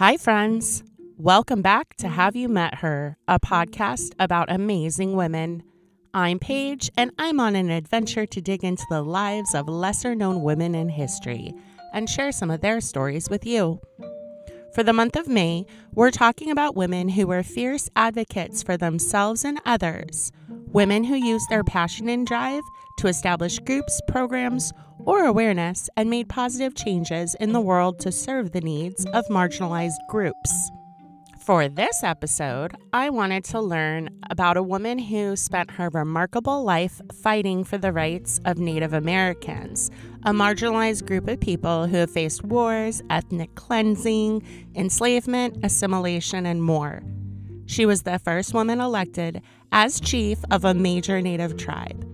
Hi, friends. Welcome back to Have You Met Her, a podcast about amazing women. I'm Paige, and I'm on an adventure to dig into the lives of lesser known women in history and share some of their stories with you. For the month of May, we're talking about women who were fierce advocates for themselves and others, women who used their passion and drive to establish groups, programs, or awareness and made positive changes in the world to serve the needs of marginalized groups. For this episode, I wanted to learn about a woman who spent her remarkable life fighting for the rights of Native Americans, a marginalized group of people who have faced wars, ethnic cleansing, enslavement, assimilation, and more. She was the first woman elected as chief of a major Native tribe.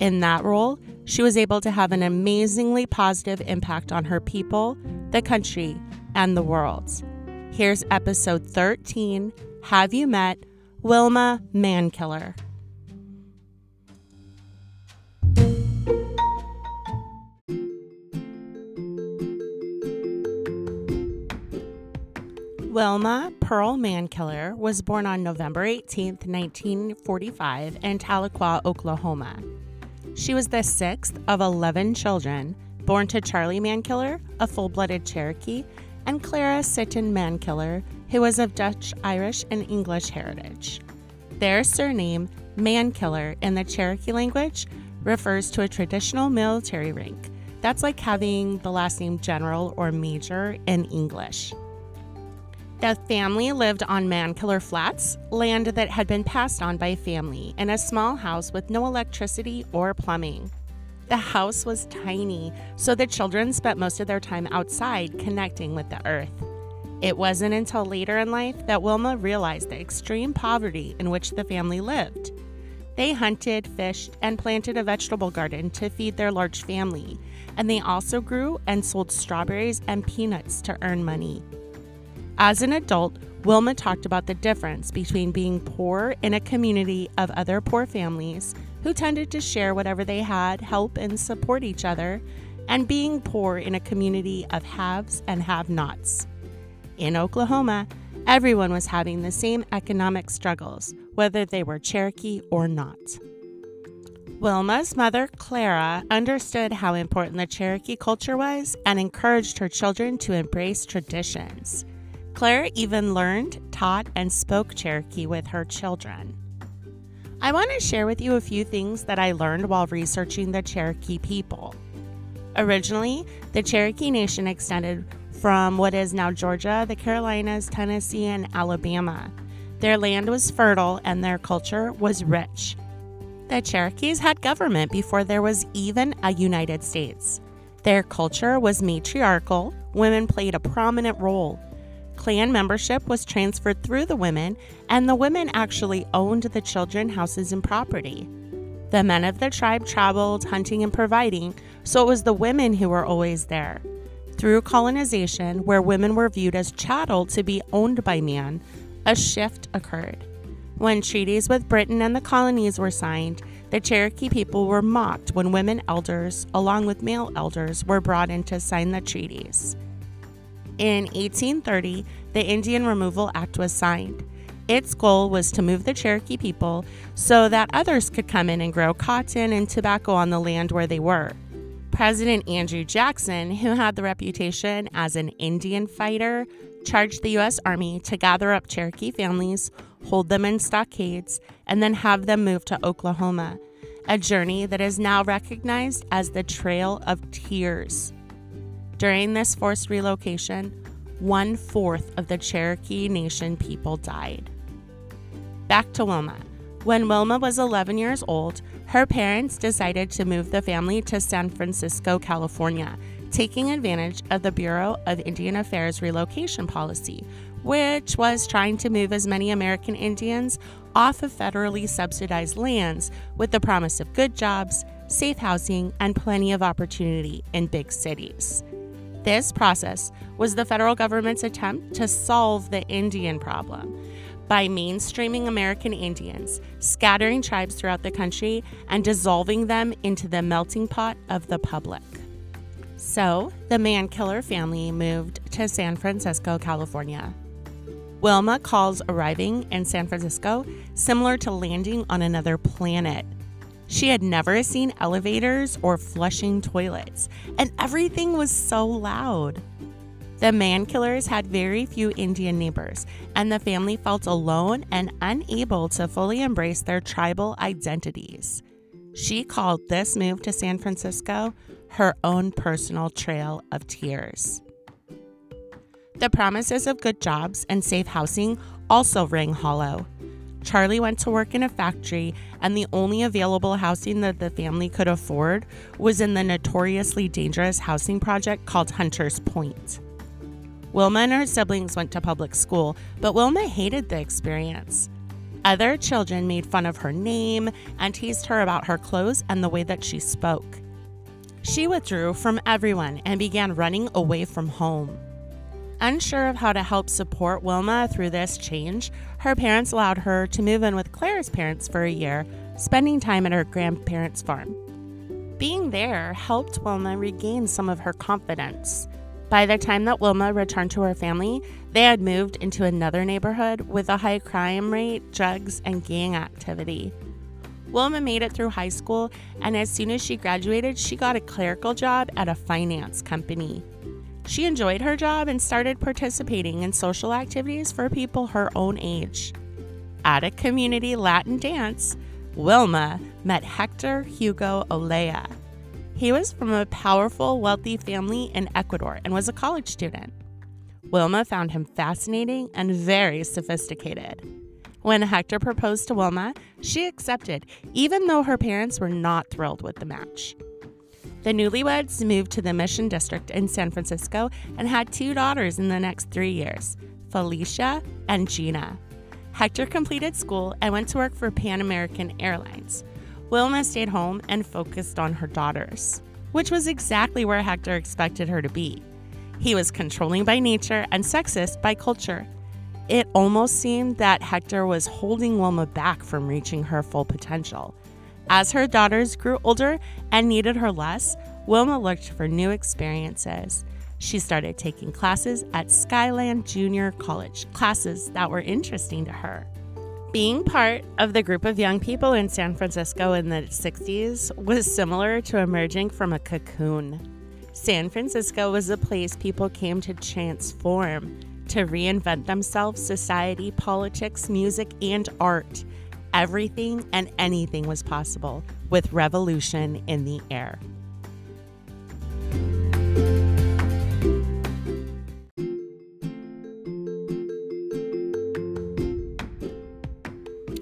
In that role, she was able to have an amazingly positive impact on her people, the country, and the world. Here's episode 13 Have You Met Wilma Mankiller? Wilma Pearl Mankiller was born on November 18, 1945, in Tahlequah, Oklahoma. She was the sixth of 11 children born to Charlie Mankiller, a full blooded Cherokee, and Clara Sitton Mankiller, who was of Dutch, Irish, and English heritage. Their surname, Mankiller, in the Cherokee language, refers to a traditional military rank. That's like having the last name general or major in English. The family lived on Mankiller Flats, land that had been passed on by family, in a small house with no electricity or plumbing. The house was tiny, so the children spent most of their time outside connecting with the earth. It wasn't until later in life that Wilma realized the extreme poverty in which the family lived. They hunted, fished, and planted a vegetable garden to feed their large family, and they also grew and sold strawberries and peanuts to earn money. As an adult, Wilma talked about the difference between being poor in a community of other poor families who tended to share whatever they had, help, and support each other, and being poor in a community of haves and have nots. In Oklahoma, everyone was having the same economic struggles, whether they were Cherokee or not. Wilma's mother, Clara, understood how important the Cherokee culture was and encouraged her children to embrace traditions. Claire even learned, taught, and spoke Cherokee with her children. I want to share with you a few things that I learned while researching the Cherokee people. Originally, the Cherokee Nation extended from what is now Georgia, the Carolinas, Tennessee, and Alabama. Their land was fertile and their culture was rich. The Cherokees had government before there was even a United States. Their culture was matriarchal, women played a prominent role Clan membership was transferred through the women, and the women actually owned the children, houses, and property. The men of the tribe traveled, hunting and providing, so it was the women who were always there. Through colonization, where women were viewed as chattel to be owned by man, a shift occurred. When treaties with Britain and the colonies were signed, the Cherokee people were mocked when women elders, along with male elders, were brought in to sign the treaties. In 1830, the Indian Removal Act was signed. Its goal was to move the Cherokee people so that others could come in and grow cotton and tobacco on the land where they were. President Andrew Jackson, who had the reputation as an Indian fighter, charged the U.S. Army to gather up Cherokee families, hold them in stockades, and then have them move to Oklahoma, a journey that is now recognized as the Trail of Tears. During this forced relocation, one fourth of the Cherokee Nation people died. Back to Wilma. When Wilma was 11 years old, her parents decided to move the family to San Francisco, California, taking advantage of the Bureau of Indian Affairs relocation policy, which was trying to move as many American Indians off of federally subsidized lands with the promise of good jobs, safe housing, and plenty of opportunity in big cities. This process was the federal government's attempt to solve the Indian problem by mainstreaming American Indians, scattering tribes throughout the country, and dissolving them into the melting pot of the public. So, the Mankiller family moved to San Francisco, California. Wilma calls arriving in San Francisco similar to landing on another planet. She had never seen elevators or flushing toilets, and everything was so loud. The Mankillers had very few Indian neighbors, and the family felt alone and unable to fully embrace their tribal identities. She called this move to San Francisco her own personal trail of tears. The promises of good jobs and safe housing also rang hollow. Charlie went to work in a factory, and the only available housing that the family could afford was in the notoriously dangerous housing project called Hunters Point. Wilma and her siblings went to public school, but Wilma hated the experience. Other children made fun of her name and teased her about her clothes and the way that she spoke. She withdrew from everyone and began running away from home. Unsure of how to help support Wilma through this change, her parents allowed her to move in with Claire's parents for a year, spending time at her grandparents' farm. Being there helped Wilma regain some of her confidence. By the time that Wilma returned to her family, they had moved into another neighborhood with a high crime rate, drugs, and gang activity. Wilma made it through high school, and as soon as she graduated, she got a clerical job at a finance company. She enjoyed her job and started participating in social activities for people her own age. At a community Latin dance, Wilma met Hector Hugo Olaya. He was from a powerful, wealthy family in Ecuador and was a college student. Wilma found him fascinating and very sophisticated. When Hector proposed to Wilma, she accepted, even though her parents were not thrilled with the match. The newlyweds moved to the Mission District in San Francisco and had two daughters in the next three years Felicia and Gina. Hector completed school and went to work for Pan American Airlines. Wilma stayed home and focused on her daughters, which was exactly where Hector expected her to be. He was controlling by nature and sexist by culture. It almost seemed that Hector was holding Wilma back from reaching her full potential. As her daughters grew older and needed her less, Wilma looked for new experiences. She started taking classes at Skyline Junior College, classes that were interesting to her. Being part of the group of young people in San Francisco in the 60s was similar to emerging from a cocoon. San Francisco was a place people came to transform, to reinvent themselves, society, politics, music, and art. Everything and anything was possible with revolution in the air.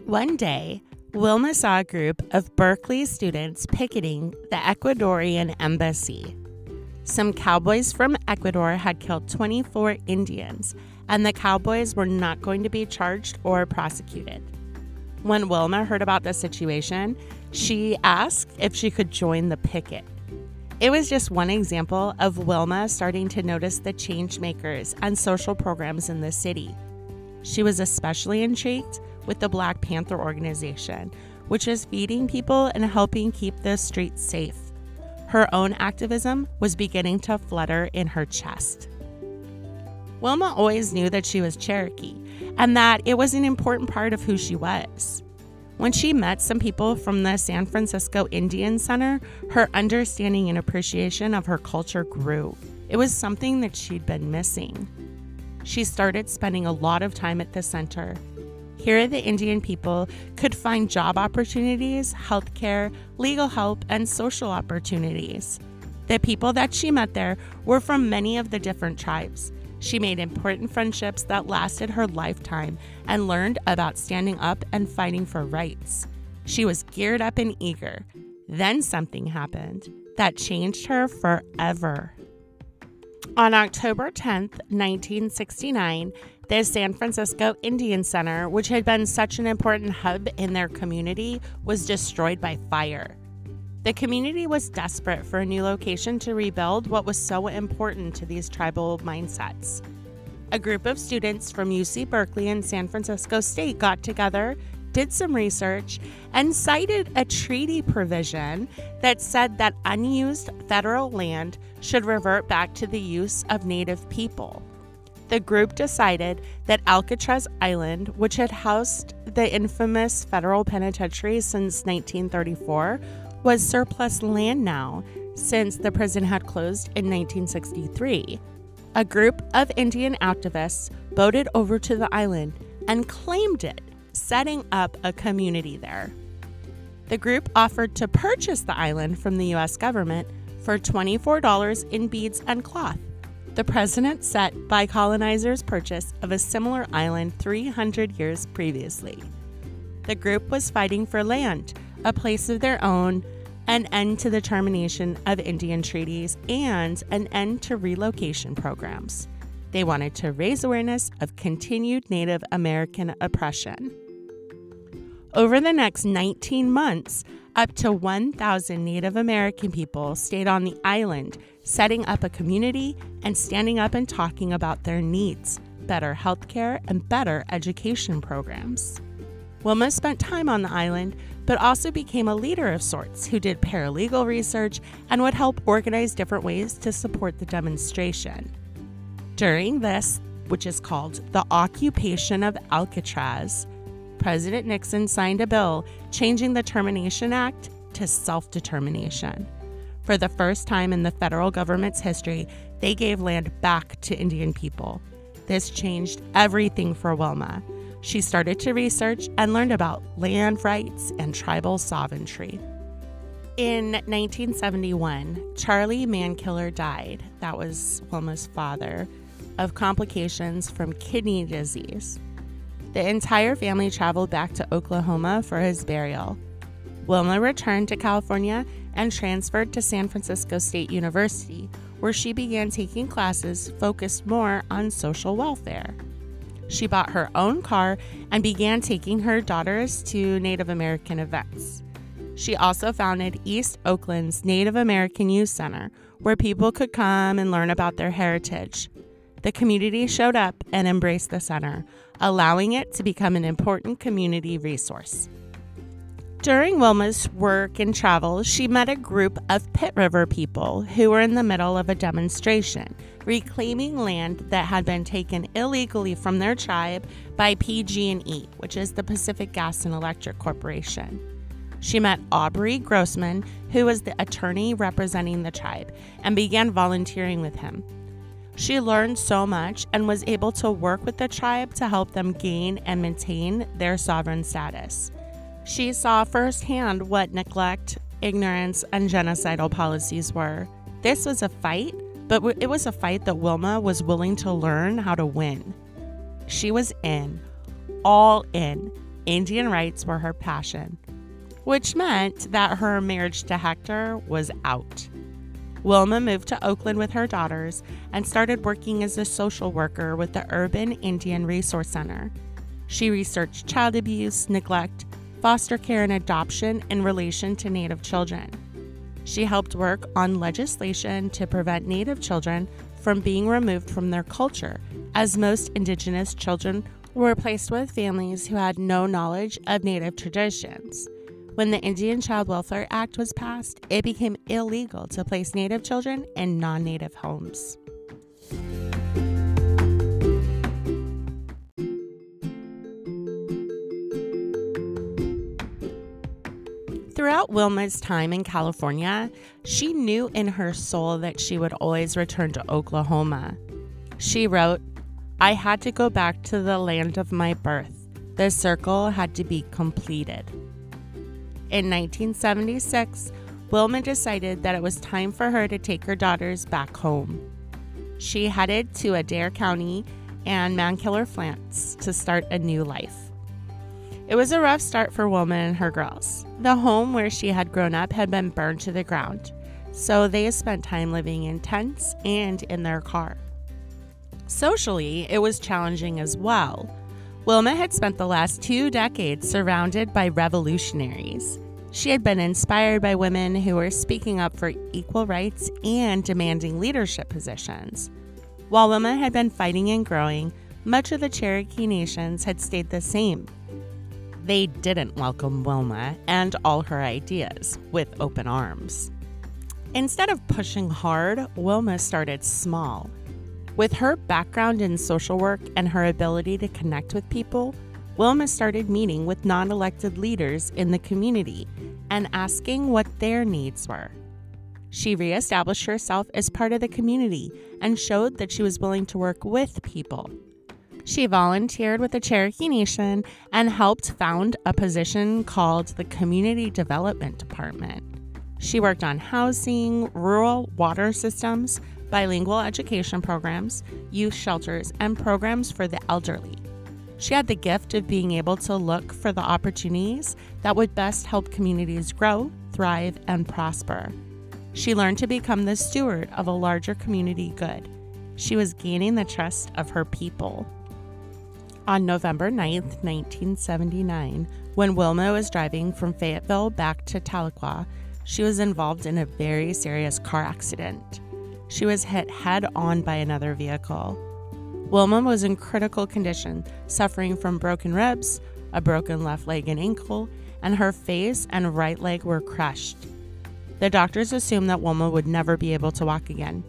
One day, Wilma saw a group of Berkeley students picketing the Ecuadorian embassy. Some cowboys from Ecuador had killed 24 Indians, and the cowboys were not going to be charged or prosecuted. When Wilma heard about the situation, she asked if she could join the picket. It was just one example of Wilma starting to notice the change makers and social programs in the city. She was especially intrigued with the Black Panther organization, which is feeding people and helping keep the streets safe. Her own activism was beginning to flutter in her chest. Wilma always knew that she was Cherokee and that it was an important part of who she was. When she met some people from the San Francisco Indian Center, her understanding and appreciation of her culture grew. It was something that she'd been missing. She started spending a lot of time at the center, here, the Indian people could find job opportunities, healthcare, legal help, and social opportunities. The people that she met there were from many of the different tribes. She made important friendships that lasted her lifetime and learned about standing up and fighting for rights. She was geared up and eager. Then something happened that changed her forever. On October 10th, 1969, the San Francisco Indian Center, which had been such an important hub in their community, was destroyed by fire. The community was desperate for a new location to rebuild what was so important to these tribal mindsets. A group of students from UC Berkeley and San Francisco State got together, did some research, and cited a treaty provision that said that unused federal land should revert back to the use of Native people. the group decided that Alcatraz Island, which had housed the infamous federal penitentiary since 1934, was surplus land now since the prison had closed in 1963. A group of Indian activists boated over to the island and claimed it, setting up a community there. The group offered to purchase the island from the US government for $24 in beads and cloth. The precedent set by colonizers' purchase of a similar island 300 years previously. The group was fighting for land, a place of their own, an end to the termination of Indian treaties, and an end to relocation programs. They wanted to raise awareness of continued Native American oppression. Over the next 19 months, up to 1,000 Native American people stayed on the island, setting up a community and standing up and talking about their needs, better health care, and better education programs. Wilma spent time on the island, but also became a leader of sorts who did paralegal research and would help organize different ways to support the demonstration. During this, which is called the Occupation of Alcatraz, President Nixon signed a bill changing the Termination Act to self determination. For the first time in the federal government's history, they gave land back to Indian people. This changed everything for Wilma. She started to research and learned about land rights and tribal sovereignty. In 1971, Charlie Mankiller died. That was Wilma's father of complications from kidney disease. The entire family traveled back to Oklahoma for his burial. Wilma returned to California and transferred to San Francisco State University, where she began taking classes focused more on social welfare. She bought her own car and began taking her daughters to Native American events. She also founded East Oakland's Native American Youth Center, where people could come and learn about their heritage. The community showed up and embraced the center, allowing it to become an important community resource. During Wilma's work and travels, she met a group of Pit River people who were in the middle of a demonstration, reclaiming land that had been taken illegally from their tribe by PG&E, which is the Pacific Gas and Electric Corporation. She met Aubrey Grossman, who was the attorney representing the tribe, and began volunteering with him. She learned so much and was able to work with the tribe to help them gain and maintain their sovereign status. She saw firsthand what neglect, ignorance, and genocidal policies were. This was a fight, but it was a fight that Wilma was willing to learn how to win. She was in, all in. Indian rights were her passion, which meant that her marriage to Hector was out. Wilma moved to Oakland with her daughters and started working as a social worker with the Urban Indian Resource Center. She researched child abuse, neglect, foster care, and adoption in relation to Native children. She helped work on legislation to prevent Native children from being removed from their culture, as most Indigenous children were placed with families who had no knowledge of Native traditions. When the Indian Child Welfare Act was passed, it became illegal to place Native children in non Native homes. Throughout Wilma's time in California, she knew in her soul that she would always return to Oklahoma. She wrote, I had to go back to the land of my birth. The circle had to be completed. In 1976, Wilma decided that it was time for her to take her daughters back home. She headed to Adair County and Mankiller Flats to start a new life. It was a rough start for Wilma and her girls. The home where she had grown up had been burned to the ground, so they spent time living in tents and in their car. Socially, it was challenging as well. Wilma had spent the last two decades surrounded by revolutionaries. She had been inspired by women who were speaking up for equal rights and demanding leadership positions. While Wilma had been fighting and growing, much of the Cherokee nations had stayed the same. They didn't welcome Wilma and all her ideas with open arms. Instead of pushing hard, Wilma started small. With her background in social work and her ability to connect with people, Wilma started meeting with non elected leaders in the community and asking what their needs were. She reestablished herself as part of the community and showed that she was willing to work with people. She volunteered with the Cherokee Nation and helped found a position called the Community Development Department. She worked on housing, rural water systems, bilingual education programs, youth shelters, and programs for the elderly. She had the gift of being able to look for the opportunities that would best help communities grow, thrive, and prosper. She learned to become the steward of a larger community good. She was gaining the trust of her people. On November 9, 1979, when Wilma was driving from Fayetteville back to Tahlequah, she was involved in a very serious car accident. She was hit head on by another vehicle. Wilma was in critical condition, suffering from broken ribs, a broken left leg and ankle, and her face and right leg were crushed. The doctors assumed that Wilma would never be able to walk again.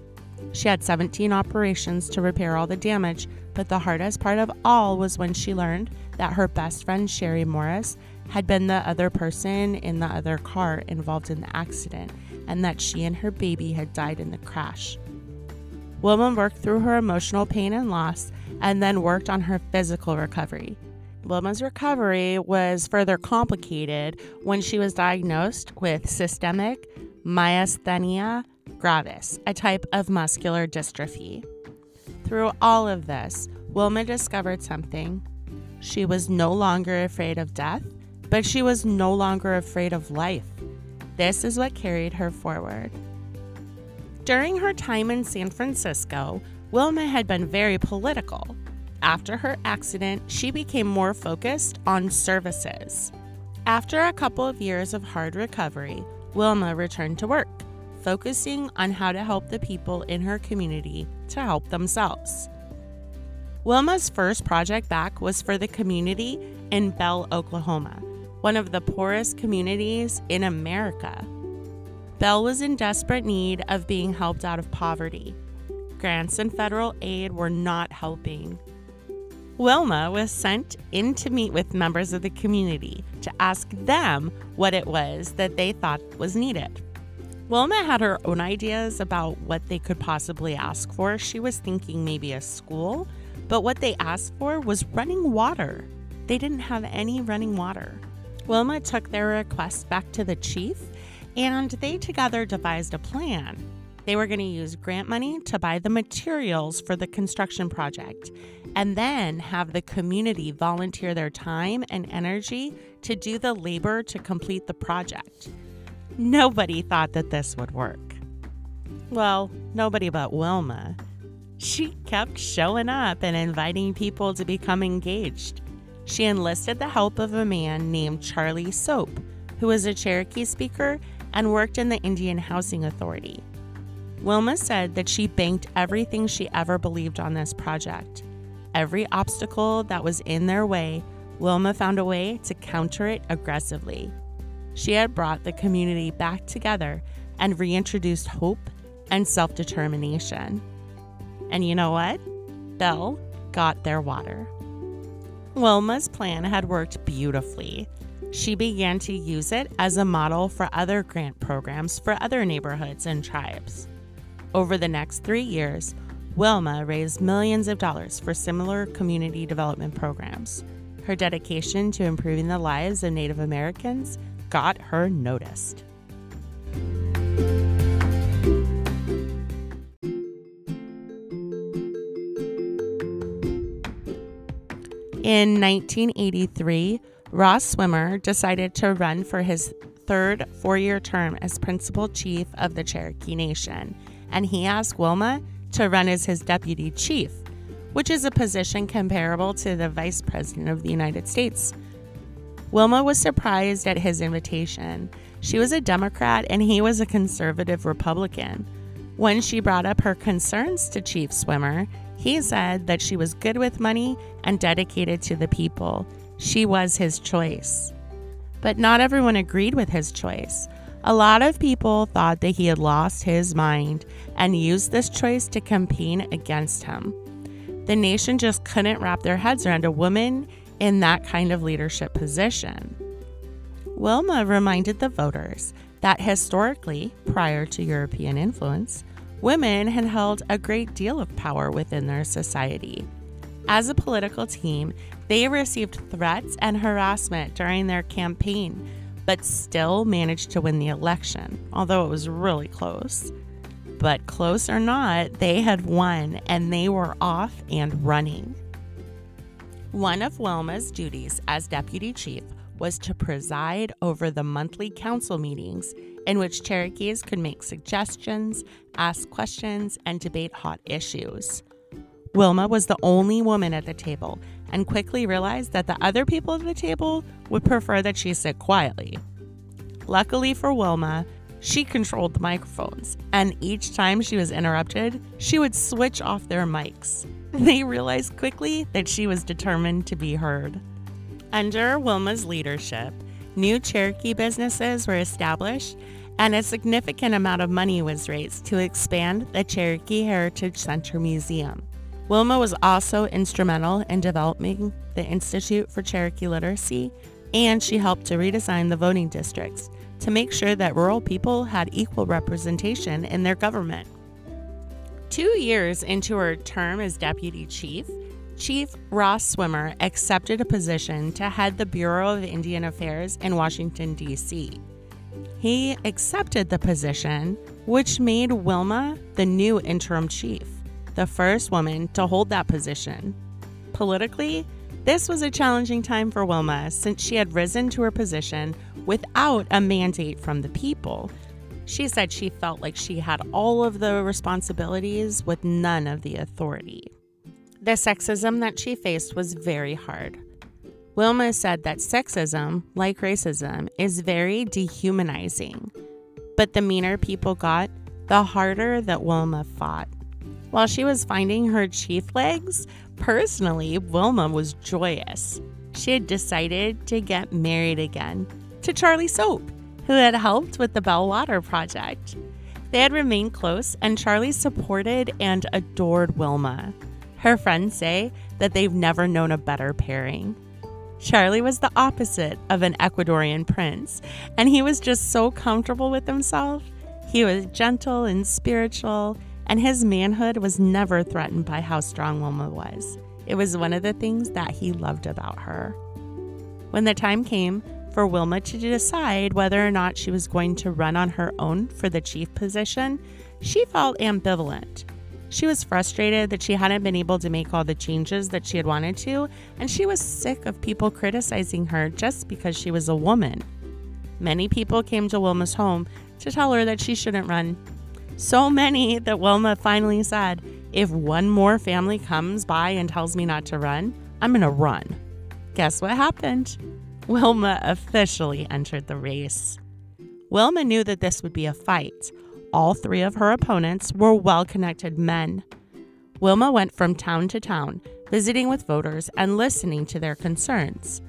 She had 17 operations to repair all the damage, but the hardest part of all was when she learned that her best friend Sherry Morris had been the other person in the other car involved in the accident and that she and her baby had died in the crash. Wilma worked through her emotional pain and loss and then worked on her physical recovery. Wilma's recovery was further complicated when she was diagnosed with systemic myasthenia gravis, a type of muscular dystrophy. Through all of this, Wilma discovered something. She was no longer afraid of death, but she was no longer afraid of life. This is what carried her forward. During her time in San Francisco, Wilma had been very political. After her accident, she became more focused on services. After a couple of years of hard recovery, Wilma returned to work, focusing on how to help the people in her community to help themselves. Wilma's first project back was for the community in Bell, Oklahoma, one of the poorest communities in America. Bell was in desperate need of being helped out of poverty. Grants and federal aid were not helping. Wilma was sent in to meet with members of the community to ask them what it was that they thought was needed. Wilma had her own ideas about what they could possibly ask for. She was thinking maybe a school, but what they asked for was running water. They didn't have any running water. Wilma took their request back to the chief and they together devised a plan. They were going to use grant money to buy the materials for the construction project and then have the community volunteer their time and energy to do the labor to complete the project. Nobody thought that this would work. Well, nobody but Wilma. She kept showing up and inviting people to become engaged. She enlisted the help of a man named Charlie Soap, who was a Cherokee speaker and worked in the Indian Housing Authority. Wilma said that she banked everything she ever believed on this project. Every obstacle that was in their way, Wilma found a way to counter it aggressively. She had brought the community back together and reintroduced hope and self determination. And you know what? Bell got their water. Wilma's plan had worked beautifully. She began to use it as a model for other grant programs for other neighborhoods and tribes. Over the next three years, Wilma raised millions of dollars for similar community development programs. Her dedication to improving the lives of Native Americans got her noticed. In 1983, Ross Swimmer decided to run for his third four year term as principal chief of the Cherokee Nation, and he asked Wilma to run as his deputy chief, which is a position comparable to the vice president of the United States. Wilma was surprised at his invitation. She was a Democrat and he was a conservative Republican. When she brought up her concerns to Chief Swimmer, he said that she was good with money and dedicated to the people she was his choice. But not everyone agreed with his choice. A lot of people thought that he had lost his mind and used this choice to campaign against him. The nation just couldn't wrap their heads around a woman in that kind of leadership position. Wilma reminded the voters that historically, prior to European influence, women had held a great deal of power within their society. As a political team, they received threats and harassment during their campaign, but still managed to win the election, although it was really close. But close or not, they had won and they were off and running. One of Wilma's duties as deputy chief was to preside over the monthly council meetings in which Cherokees could make suggestions, ask questions, and debate hot issues. Wilma was the only woman at the table and quickly realized that the other people at the table would prefer that she sit quietly. Luckily for Wilma, she controlled the microphones, and each time she was interrupted, she would switch off their mics. They realized quickly that she was determined to be heard. Under Wilma's leadership, new Cherokee businesses were established and a significant amount of money was raised to expand the Cherokee Heritage Center Museum. Wilma was also instrumental in developing the Institute for Cherokee Literacy, and she helped to redesign the voting districts to make sure that rural people had equal representation in their government. Two years into her term as deputy chief, Chief Ross Swimmer accepted a position to head the Bureau of Indian Affairs in Washington, D.C. He accepted the position, which made Wilma the new interim chief, the first woman to hold that position. Politically, this was a challenging time for Wilma since she had risen to her position without a mandate from the people. She said she felt like she had all of the responsibilities with none of the authority. The sexism that she faced was very hard. Wilma said that sexism, like racism, is very dehumanizing. But the meaner people got, the harder that Wilma fought. While she was finding her chief legs, personally, Wilma was joyous. She had decided to get married again to Charlie Soap, who had helped with the Bellwater project. They had remained close, and Charlie supported and adored Wilma. Her friends say that they've never known a better pairing. Charlie was the opposite of an Ecuadorian prince, and he was just so comfortable with himself. He was gentle and spiritual, and his manhood was never threatened by how strong Wilma was. It was one of the things that he loved about her. When the time came for Wilma to decide whether or not she was going to run on her own for the chief position, she felt ambivalent. She was frustrated that she hadn't been able to make all the changes that she had wanted to, and she was sick of people criticizing her just because she was a woman. Many people came to Wilma's home to tell her that she shouldn't run. So many that Wilma finally said, If one more family comes by and tells me not to run, I'm going to run. Guess what happened? Wilma officially entered the race. Wilma knew that this would be a fight all three of her opponents were well connected men. Wilma went from town to town, visiting with voters and listening to their concerns.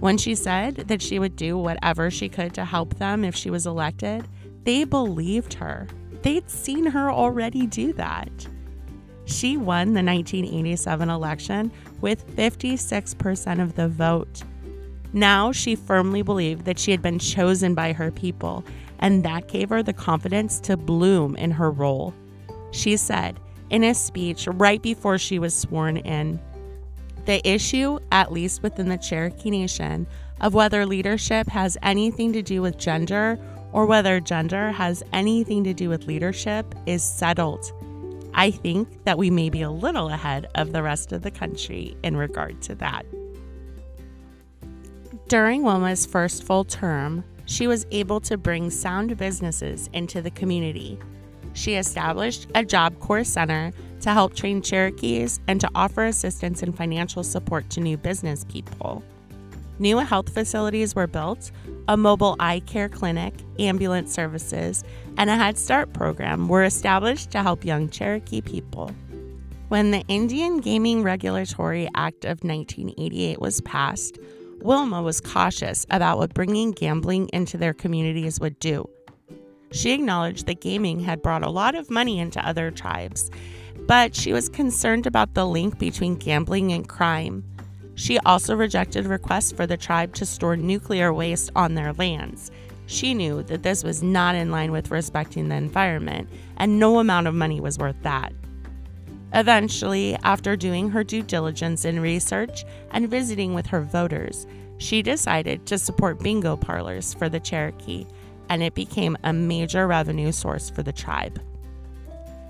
When she said that she would do whatever she could to help them if she was elected, they believed her. They'd seen her already do that. She won the 1987 election with 56% of the vote. Now she firmly believed that she had been chosen by her people and that gave her the confidence to bloom in her role. She said in a speech right before she was sworn in the issue, at least within the Cherokee Nation, of whether leadership has anything to do with gender or whether gender has anything to do with leadership is settled. I think that we may be a little ahead of the rest of the country in regard to that. During Wilma's first full term, she was able to bring sound businesses into the community. She established a Job Corps Center to help train Cherokees and to offer assistance and financial support to new business people. New health facilities were built, a mobile eye care clinic, ambulance services, and a Head Start program were established to help young Cherokee people. When the Indian Gaming Regulatory Act of 1988 was passed, Wilma was cautious about what bringing gambling into their communities would do. She acknowledged that gaming had brought a lot of money into other tribes, but she was concerned about the link between gambling and crime. She also rejected requests for the tribe to store nuclear waste on their lands. She knew that this was not in line with respecting the environment, and no amount of money was worth that. Eventually, after doing her due diligence in research and visiting with her voters, she decided to support bingo parlors for the Cherokee, and it became a major revenue source for the tribe.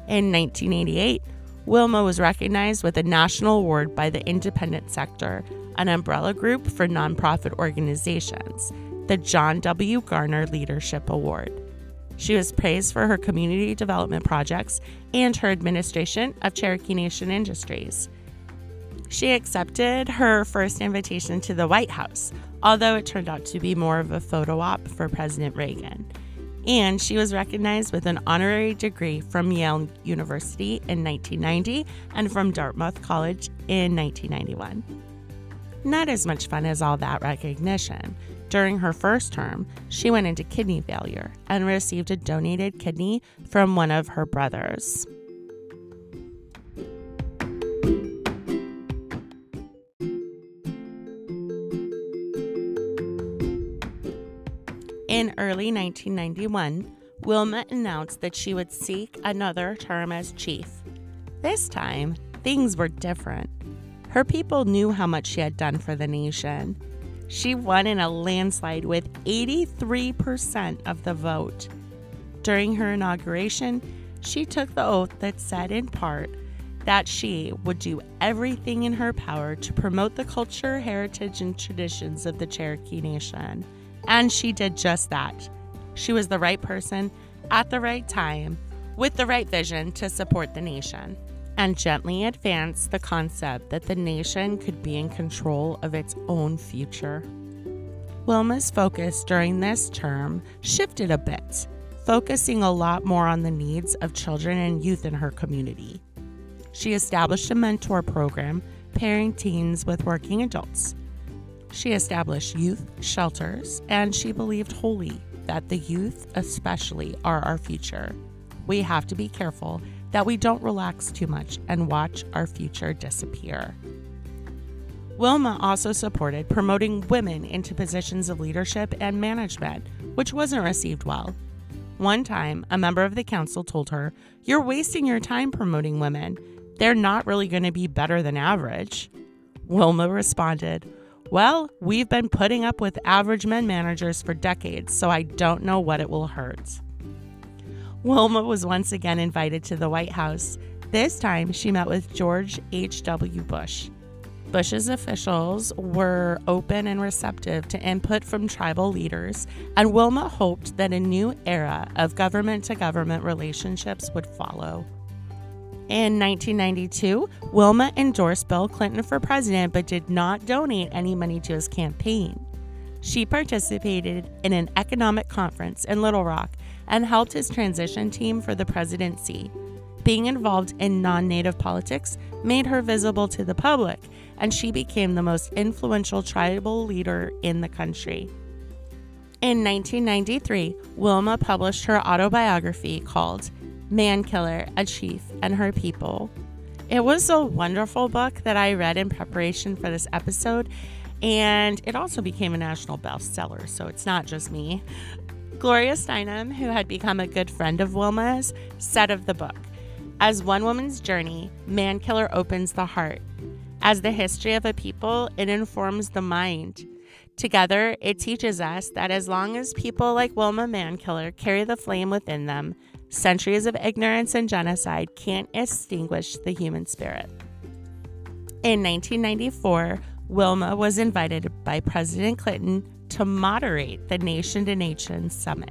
In 1988, Wilma was recognized with a national award by the Independent Sector, an umbrella group for nonprofit organizations, the John W. Gardner Leadership Award. She was praised for her community development projects and her administration of Cherokee Nation Industries. She accepted her first invitation to the White House, although it turned out to be more of a photo op for President Reagan. And she was recognized with an honorary degree from Yale University in 1990 and from Dartmouth College in 1991. Not as much fun as all that recognition. During her first term, she went into kidney failure and received a donated kidney from one of her brothers. In early 1991, Wilma announced that she would seek another term as chief. This time, things were different. Her people knew how much she had done for the nation. She won in a landslide with 83% of the vote. During her inauguration, she took the oath that said, in part, that she would do everything in her power to promote the culture, heritage, and traditions of the Cherokee Nation. And she did just that. She was the right person at the right time with the right vision to support the nation and gently advanced the concept that the nation could be in control of its own future. Wilma's focus during this term shifted a bit, focusing a lot more on the needs of children and youth in her community. She established a mentor program pairing teens with working adults she established youth shelters, and she believed wholly that the youth, especially, are our future. We have to be careful that we don't relax too much and watch our future disappear. Wilma also supported promoting women into positions of leadership and management, which wasn't received well. One time, a member of the council told her, You're wasting your time promoting women. They're not really going to be better than average. Wilma responded, well, we've been putting up with average men managers for decades, so I don't know what it will hurt. Wilma was once again invited to the White House. This time, she met with George H.W. Bush. Bush's officials were open and receptive to input from tribal leaders, and Wilma hoped that a new era of government to government relationships would follow. In 1992, Wilma endorsed Bill Clinton for president but did not donate any money to his campaign. She participated in an economic conference in Little Rock and helped his transition team for the presidency. Being involved in non native politics made her visible to the public, and she became the most influential tribal leader in the country. In 1993, Wilma published her autobiography called Mankiller, a Chief, and Her People. It was a wonderful book that I read in preparation for this episode, and it also became a national bestseller, so it's not just me. Gloria Steinem, who had become a good friend of Wilma's, said of the book As one woman's journey, Mankiller opens the heart. As the history of a people, it informs the mind. Together, it teaches us that as long as people like Wilma Mankiller carry the flame within them, Centuries of ignorance and genocide can't extinguish the human spirit. In 1994, Wilma was invited by President Clinton to moderate the Nation to Nation Summit.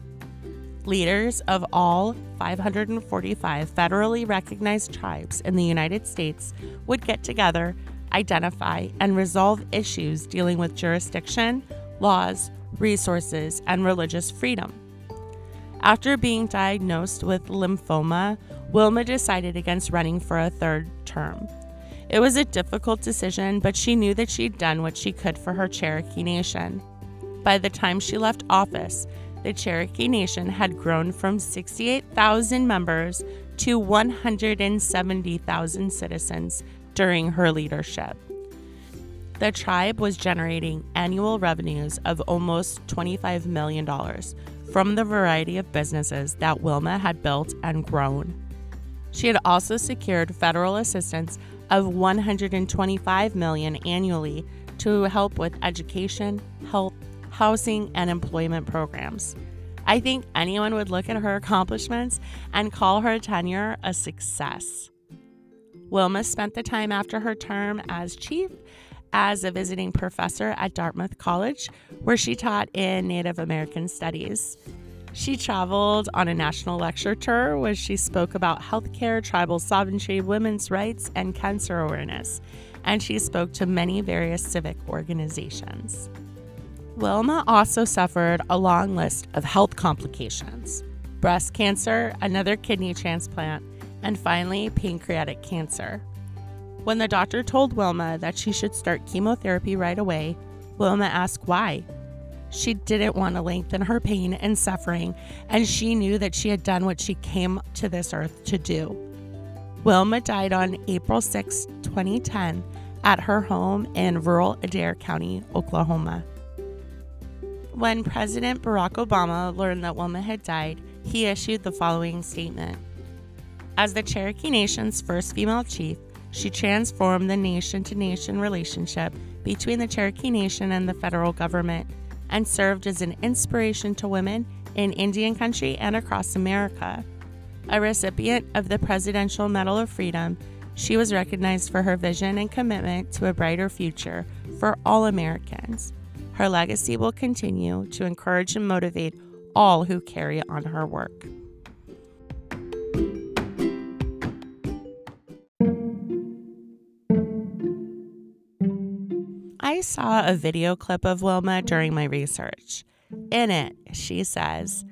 Leaders of all 545 federally recognized tribes in the United States would get together, identify, and resolve issues dealing with jurisdiction, laws, resources, and religious freedom. After being diagnosed with lymphoma, Wilma decided against running for a third term. It was a difficult decision, but she knew that she'd done what she could for her Cherokee Nation. By the time she left office, the Cherokee Nation had grown from 68,000 members to 170,000 citizens during her leadership. The tribe was generating annual revenues of almost $25 million from the variety of businesses that Wilma had built and grown. She had also secured federal assistance of 125 million annually to help with education, health, housing, and employment programs. I think anyone would look at her accomplishments and call her tenure a success. Wilma spent the time after her term as chief as a visiting professor at Dartmouth College, where she taught in Native American Studies. She traveled on a national lecture tour where she spoke about healthcare, tribal sovereignty, women's rights, and cancer awareness, and she spoke to many various civic organizations. Wilma also suffered a long list of health complications breast cancer, another kidney transplant, and finally, pancreatic cancer. When the doctor told Wilma that she should start chemotherapy right away, Wilma asked why. She didn't want to lengthen her pain and suffering, and she knew that she had done what she came to this earth to do. Wilma died on April 6, 2010, at her home in rural Adair County, Oklahoma. When President Barack Obama learned that Wilma had died, he issued the following statement As the Cherokee Nation's first female chief, she transformed the nation to nation relationship between the Cherokee Nation and the federal government and served as an inspiration to women in Indian country and across America. A recipient of the Presidential Medal of Freedom, she was recognized for her vision and commitment to a brighter future for all Americans. Her legacy will continue to encourage and motivate all who carry on her work. I saw a video clip of Wilma during my research. In it, she says,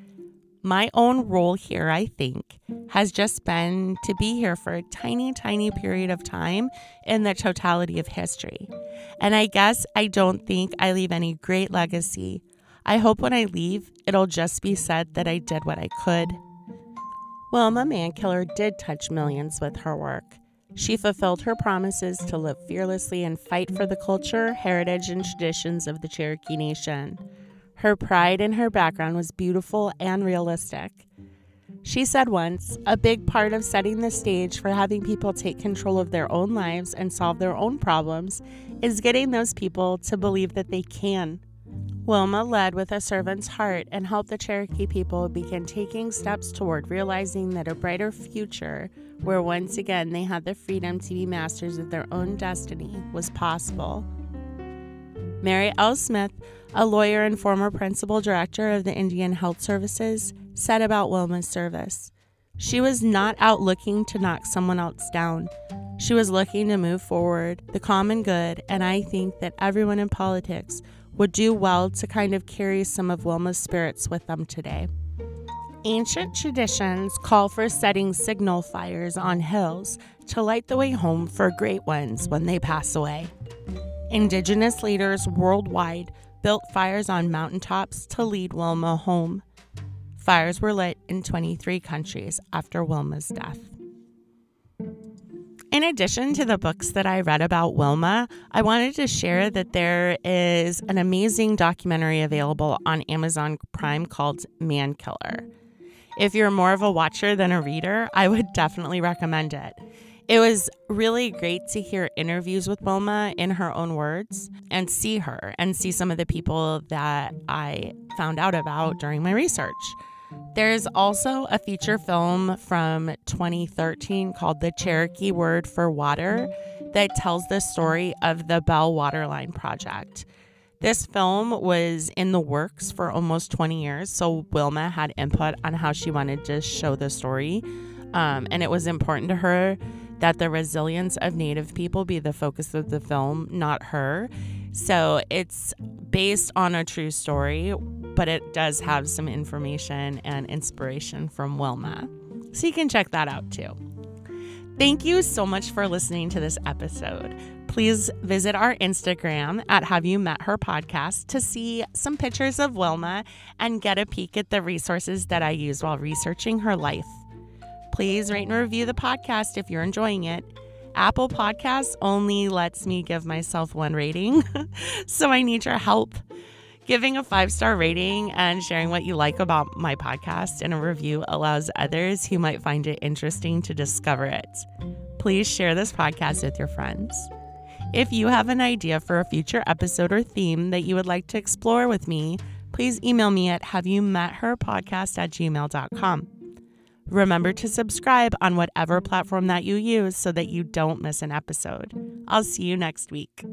My own role here, I think, has just been to be here for a tiny, tiny period of time in the totality of history. And I guess I don't think I leave any great legacy. I hope when I leave, it'll just be said that I did what I could. Wilma Mankiller did touch millions with her work. She fulfilled her promises to live fearlessly and fight for the culture, heritage, and traditions of the Cherokee Nation. Her pride in her background was beautiful and realistic. She said once, a big part of setting the stage for having people take control of their own lives and solve their own problems is getting those people to believe that they can. Wilma led with a servant's heart and helped the Cherokee people begin taking steps toward realizing that a brighter future, where once again they had the freedom to be masters of their own destiny, was possible. Mary L. Smith, a lawyer and former principal director of the Indian Health Services, said about Wilma's service She was not out looking to knock someone else down. She was looking to move forward, the common good, and I think that everyone in politics would do well to kind of carry some of Wilma's spirits with them today. Ancient traditions call for setting signal fires on hills to light the way home for great ones when they pass away. Indigenous leaders worldwide built fires on mountaintops to lead Wilma home. Fires were lit in 23 countries after Wilma's death. In addition to the books that I read about Wilma, I wanted to share that there is an amazing documentary available on Amazon Prime called Mankiller. If you're more of a watcher than a reader, I would definitely recommend it. It was really great to hear interviews with Wilma in her own words and see her and see some of the people that I found out about during my research. There's also a feature film from 2013 called The Cherokee Word for Water that tells the story of the Bell Waterline Project. This film was in the works for almost 20 years, so Wilma had input on how she wanted to show the story. Um, and it was important to her that the resilience of Native people be the focus of the film, not her. So it's based on a true story, but it does have some information and inspiration from Wilma. So you can check that out too. Thank you so much for listening to this episode. Please visit our Instagram at Have You Met Her podcast to see some pictures of Wilma and get a peek at the resources that I use while researching her life. Please rate and review the podcast if you're enjoying it. Apple Podcasts only lets me give myself one rating, so I need your help. Giving a five star rating and sharing what you like about my podcast in a review allows others who might find it interesting to discover it. Please share this podcast with your friends. If you have an idea for a future episode or theme that you would like to explore with me, please email me at have you met her podcast at gmail.com. Remember to subscribe on whatever platform that you use so that you don't miss an episode. I'll see you next week.